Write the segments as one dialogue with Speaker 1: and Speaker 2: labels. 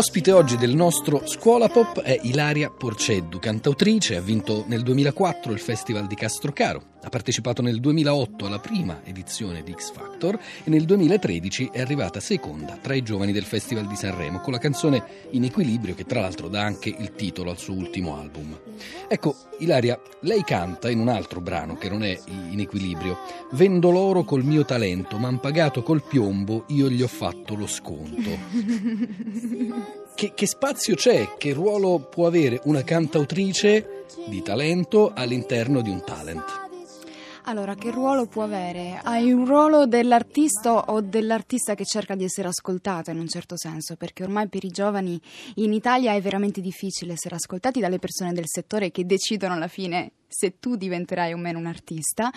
Speaker 1: Ospite oggi del nostro Scuola Pop è Ilaria Porceddu, cantautrice, ha vinto nel 2004 il Festival di Castrocaro, ha partecipato nel 2008 alla prima edizione di X Factor e nel 2013 è arrivata seconda tra i giovani del Festival di Sanremo con la canzone In Equilibrio che tra l'altro dà anche il titolo al suo ultimo album. Ecco, Ilaria, lei canta in un altro brano che non è In Equilibrio, Vendo l'oro col mio talento, ma han pagato col piombo, io gli ho fatto lo sconto. Che, che, spazio c'è, che ruolo può avere una cantautrice di talento all'interno di un talent?
Speaker 2: Allora, che ruolo può avere? Hai un ruolo dell'artista o dell'artista che cerca di essere ascoltata in un certo senso, perché ormai per i giovani in Italia è veramente difficile essere ascoltati dalle persone del settore che decidono alla fine se tu diventerai o meno un artista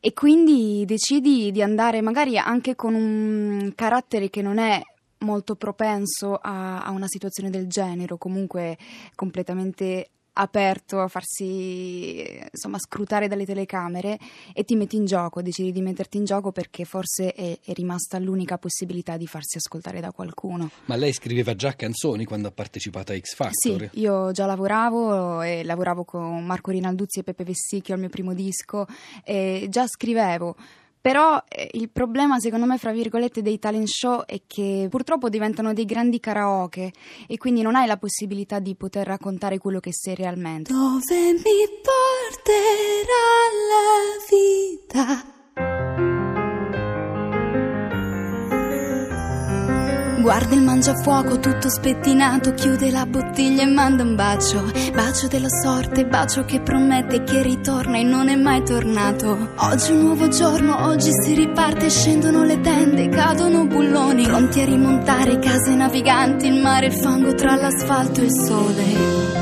Speaker 2: e quindi decidi di andare magari anche con un carattere che non è molto propenso a, a, una situazione del genere o comunque completamente aperto a farsi insomma scrutare dalle telecamere e ti metti in gioco, decidi di metterti in gioco perché forse è, è, rimasta l'unica possibilità di farsi ascoltare da qualcuno.
Speaker 1: Ma lei scriveva già canzoni quando ha partecipato a X Factor?
Speaker 2: Sì, io già lavoravo e lavoravo con Marco Rinalduzzi e Peppe Vessicchio al mio primo disco e già scrivevo però eh, il problema, secondo me, fra virgolette, dei talent show è che purtroppo diventano dei grandi karaoke e quindi non hai la possibilità di poter raccontare quello che sei realmente.
Speaker 3: Dove mi porterà la vita? Guarda il mangiafuoco tutto spettinato, chiude la bottiglia e manda un bacio. Bacio della sorte, bacio che promette che ritorna e non è mai tornato. Oggi è un nuovo giorno, oggi si riparte, scendono le tende, cadono bulloni. Pronti a rimontare case naviganti, il mare, il fango tra l'asfalto e il sole.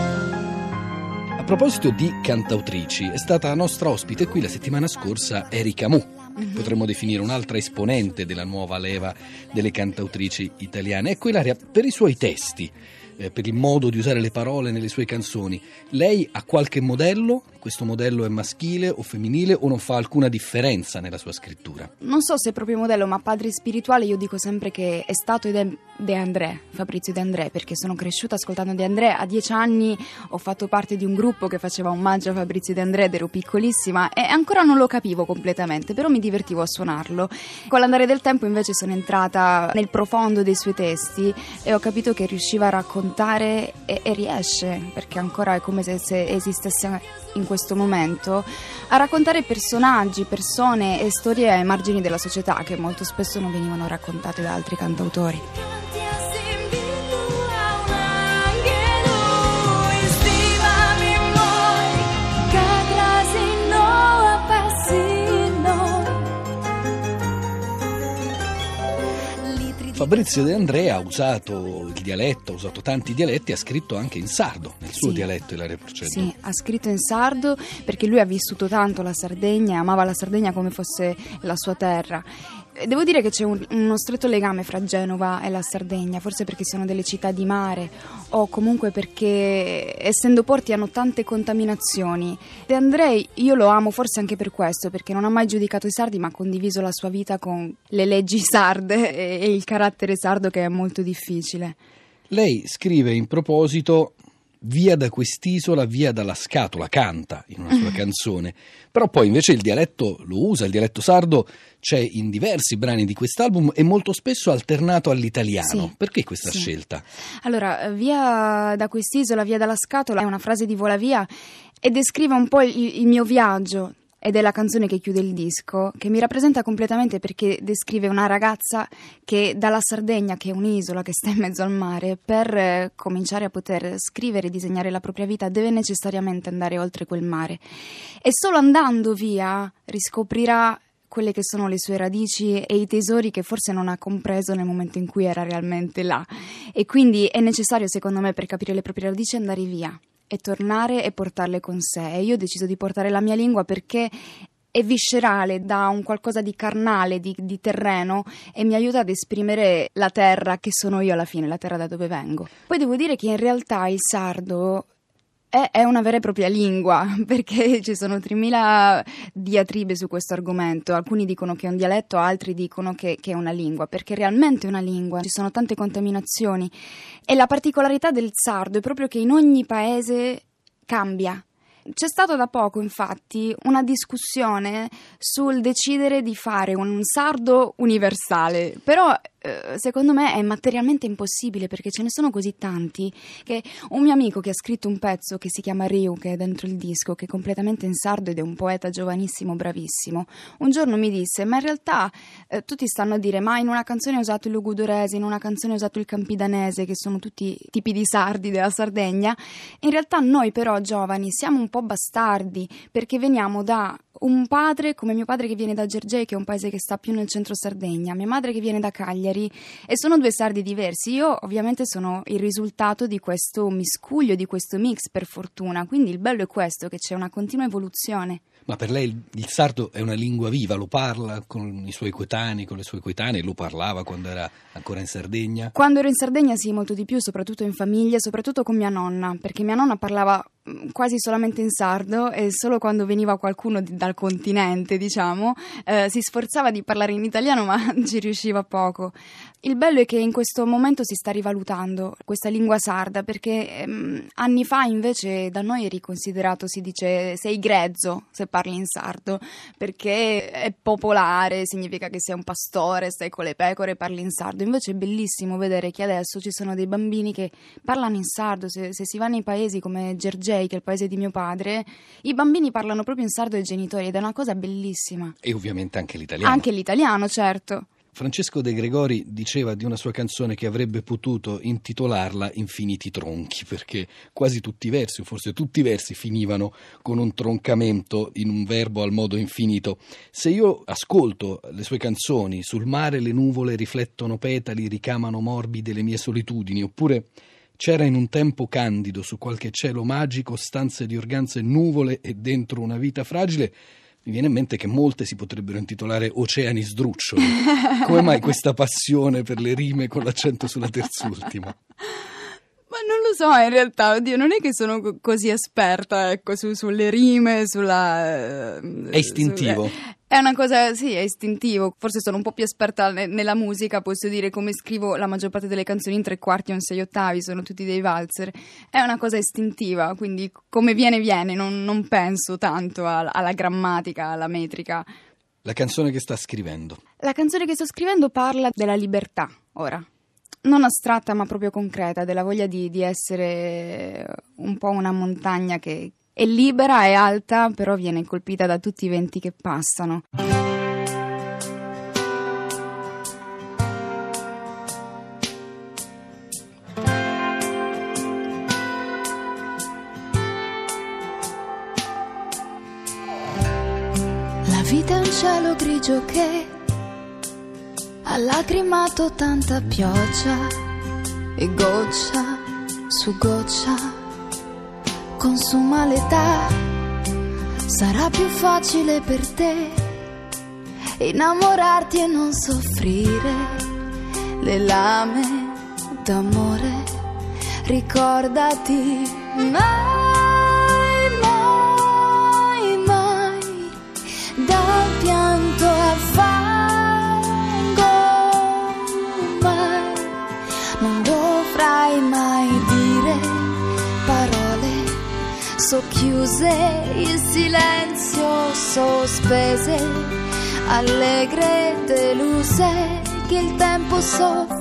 Speaker 1: A proposito di cantautrici, è stata nostra ospite qui la settimana scorsa Erika Mu mm-hmm. potremmo definire un'altra esponente della nuova leva delle cantautrici italiane. Ecco Ilaria, per i suoi testi, eh, per il modo di usare le parole nelle sue canzoni, lei ha qualche modello? Questo modello è maschile o femminile o non fa alcuna differenza nella sua scrittura?
Speaker 2: Non so se è proprio modello, ma padre spirituale io dico sempre che è stato ed è De André, Fabrizio De André, perché sono cresciuta ascoltando De André. A dieci anni ho fatto parte di un gruppo che faceva omaggio a Fabrizio De André ed ero piccolissima e ancora non lo capivo completamente, però mi divertivo a suonarlo. Con l'andare del tempo invece sono entrata nel profondo dei suoi testi e ho capito che riusciva a raccontare e, e riesce, perché ancora è come se, se esistesse in questo momento, a raccontare personaggi, persone e storie ai margini della società che molto spesso non venivano raccontate da altri cantautori.
Speaker 1: Fabrizio De Andrea ha usato il dialetto, ha usato tanti dialetti, ha scritto anche in sardo, nel suo
Speaker 2: sì.
Speaker 1: dialetto Ilaria Porceddu.
Speaker 2: Sì, ha scritto in sardo perché lui ha vissuto tanto la Sardegna, amava la Sardegna come fosse la sua terra Devo dire che c'è un, uno stretto legame fra Genova e la Sardegna, forse perché sono delle città di mare o comunque perché essendo porti hanno tante contaminazioni. De Andrei io lo amo forse anche per questo, perché non ha mai giudicato i sardi ma ha condiviso la sua vita con le leggi sarde e, e il carattere sardo che è molto difficile.
Speaker 1: Lei scrive in proposito via da quest'isola, via dalla scatola, canta in una sua canzone. Però poi invece il dialetto lo usa, il dialetto sardo c'è in diversi brani di quest'album e molto spesso alternato all'italiano.
Speaker 2: Sì,
Speaker 1: Perché questa
Speaker 2: sì.
Speaker 1: scelta?
Speaker 2: Allora, via da quest'isola, via dalla scatola è una frase di Vola Via e descrive un po' il, il mio viaggio ed è la canzone che chiude il disco, che mi rappresenta completamente perché descrive una ragazza che dalla Sardegna, che è un'isola che sta in mezzo al mare, per eh, cominciare a poter scrivere e disegnare la propria vita deve necessariamente andare oltre quel mare. E solo andando via riscoprirà quelle che sono le sue radici e i tesori che forse non ha compreso nel momento in cui era realmente là. E quindi è necessario, secondo me, per capire le proprie radici andare via e tornare e portarle con sé. E io ho deciso di portare la mia lingua perché è viscerale, da un qualcosa di carnale, di, di, terreno e mi aiuta ad esprimere la terra che sono io alla fine, la terra da dove vengo. Poi devo dire che in realtà il sardo è, una vera e propria lingua, perché ci sono 3.000 diatribe su questo argomento. Alcuni dicono che è un dialetto, altri dicono che, che, è una lingua, perché realmente è una lingua. Ci sono tante contaminazioni. E la particolarità del sardo è proprio che in ogni paese cambia. C'è stata da poco, infatti, una discussione sul decidere di fare un sardo universale, però secondo me è materialmente impossibile perché ce ne sono così tanti che un mio amico che ha scritto un pezzo che si chiama Riu, che è dentro il disco, che è completamente in sardo ed è un poeta giovanissimo, bravissimo, un giorno mi disse, ma in realtà eh, tutti stanno a dire, ma in una canzone ho usato il lugudorese, in una canzone ho usato il campidanese, che sono tutti tipi di sardi della Sardegna, in realtà noi però giovani siamo un po' bastardi perché veniamo da un padre come mio padre che viene da Gergei, che è un paese che sta più nel centro Sardegna, mia madre che viene da Cagliari e sono due sardi diversi. Io ovviamente sono il risultato di questo miscuglio, di questo mix per fortuna, quindi il bello è questo, che c'è una continua evoluzione.
Speaker 1: Ma per lei il, sardo è una lingua viva, lo parla con i suoi coetanei, con le sue coetanee, lo parlava quando era ancora in Sardegna?
Speaker 2: Quando ero in Sardegna sì, molto di più, soprattutto in famiglia, soprattutto con mia nonna, perché mia nonna parlava mm, quasi solamente in sardo e solo quando veniva qualcuno di, dal continente, diciamo, eh, si sforzava di parlare in italiano ma ci riusciva poco. Il bello è che in questo momento si sta rivalutando questa lingua sarda perché ehm, anni fa invece da noi eri considerato, si dice, sei grezzo se parli in sardo perché è popolare, significa che sei un pastore, stai con le pecore e parli in sardo. Invece è bellissimo vedere che adesso ci sono dei bambini che parlano in sardo. Se, se si va nei paesi come Gergei, che è il paese di mio padre, i bambini parlano proprio in sardo ai genitori ed è una cosa bellissima.
Speaker 1: E ovviamente anche l'italiano.
Speaker 2: Anche l'italiano, certo.
Speaker 1: Francesco De Gregori diceva di una sua canzone che avrebbe potuto intitolarla Infiniti tronchi, perché quasi tutti i versi, o forse tutti i versi, finivano con un troncamento in un verbo al modo infinito. Se io ascolto le sue canzoni, sul mare le nuvole riflettono petali, ricamano morbide le mie solitudini, oppure c'era in un tempo candido su qualche cielo magico stanze di organze nuvole e dentro una vita fragile, mi viene in mente che molte si potrebbero intitolare Oceani sdruccioli. Come mai questa passione per le rime con l'accento sulla terzultima?
Speaker 2: Non lo so, in realtà, oddio, non è che sono così esperta, ecco, su, sulle rime, sulla...
Speaker 1: Eh, è istintivo.
Speaker 2: Su, eh, è una cosa, sì, è istintivo. Forse sono un po' più esperta ne- nella musica, posso dire come scrivo la maggior parte delle canzoni in tre quarti o in sei ottavi, sono tutti dei valzer. È una cosa istintiva, quindi come viene viene, non, non penso tanto a- alla grammatica, alla metrica.
Speaker 1: La canzone che sta scrivendo.
Speaker 2: La canzone che sto scrivendo parla della libertà, ora. Non astratta ma proprio concreta, della voglia di, di essere un po' una montagna che, è libera, è alta, però viene colpita da tutti i venti che passano.
Speaker 3: La vita è un cielo grigio che ha lacrimato tanta pioggia e goccia su goccia consuma l'età, sarà più facile per te innamorarti e non soffrire le lame d'amore. Ricordati mai, mai, mai dal pianto al fango, socchiuse il silenzio sospese, allegre deluse che il tempo soffocherà.